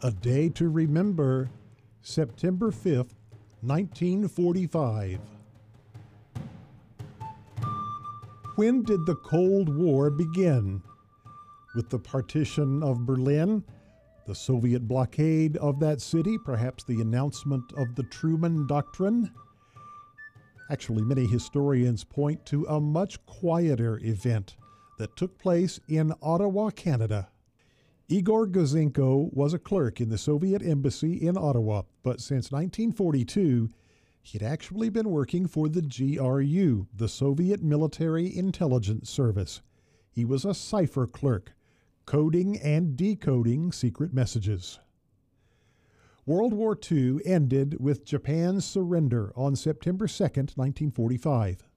A Day to Remember, September 5th, 1945. When did the Cold War begin? With the partition of Berlin, the Soviet blockade of that city, perhaps the announcement of the Truman Doctrine? Actually, many historians point to a much quieter event that took place in Ottawa, Canada. Igor Gouzenko was a clerk in the Soviet embassy in Ottawa, but since 1942, he had actually been working for the GRU, the Soviet Military Intelligence Service. He was a cipher clerk, coding and decoding secret messages. World War II ended with Japan's surrender on September 2, 1945.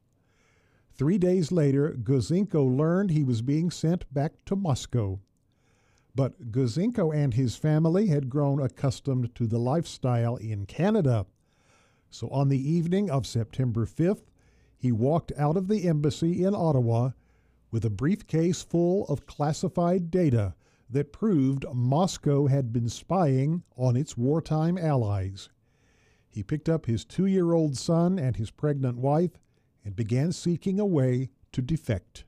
Three days later, Gouzenko learned he was being sent back to Moscow. But Gouzenko and his family had grown accustomed to the lifestyle in Canada. So on the evening of September 5th, he walked out of the embassy in Ottawa with a briefcase full of classified data that proved Moscow had been spying on its wartime allies. He picked up his two year old son and his pregnant wife and began seeking a way to defect.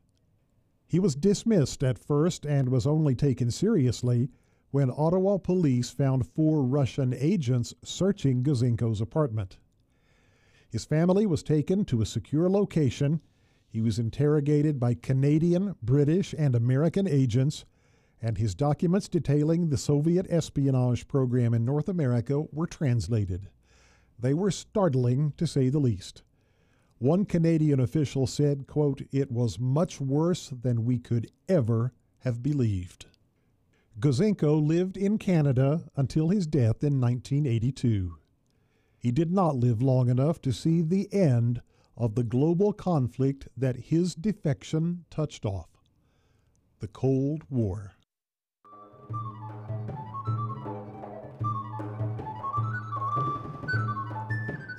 He was dismissed at first and was only taken seriously when Ottawa police found four Russian agents searching Gouzenko's apartment. His family was taken to a secure location. He was interrogated by Canadian, British, and American agents, and his documents detailing the Soviet espionage program in North America were translated. They were startling, to say the least. One Canadian official said, quote, It was much worse than we could ever have believed. Gouzenko lived in Canada until his death in 1982. He did not live long enough to see the end of the global conflict that his defection touched off the Cold War.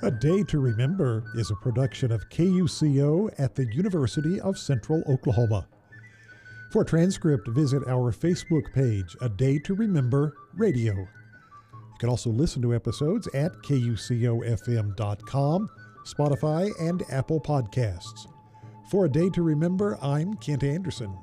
A Day to Remember is a production of KUCO at the University of Central Oklahoma. For a transcript, visit our Facebook page, A Day to Remember Radio. You can also listen to episodes at kucofm.com, Spotify, and Apple Podcasts. For A Day to Remember, I'm Kent Anderson.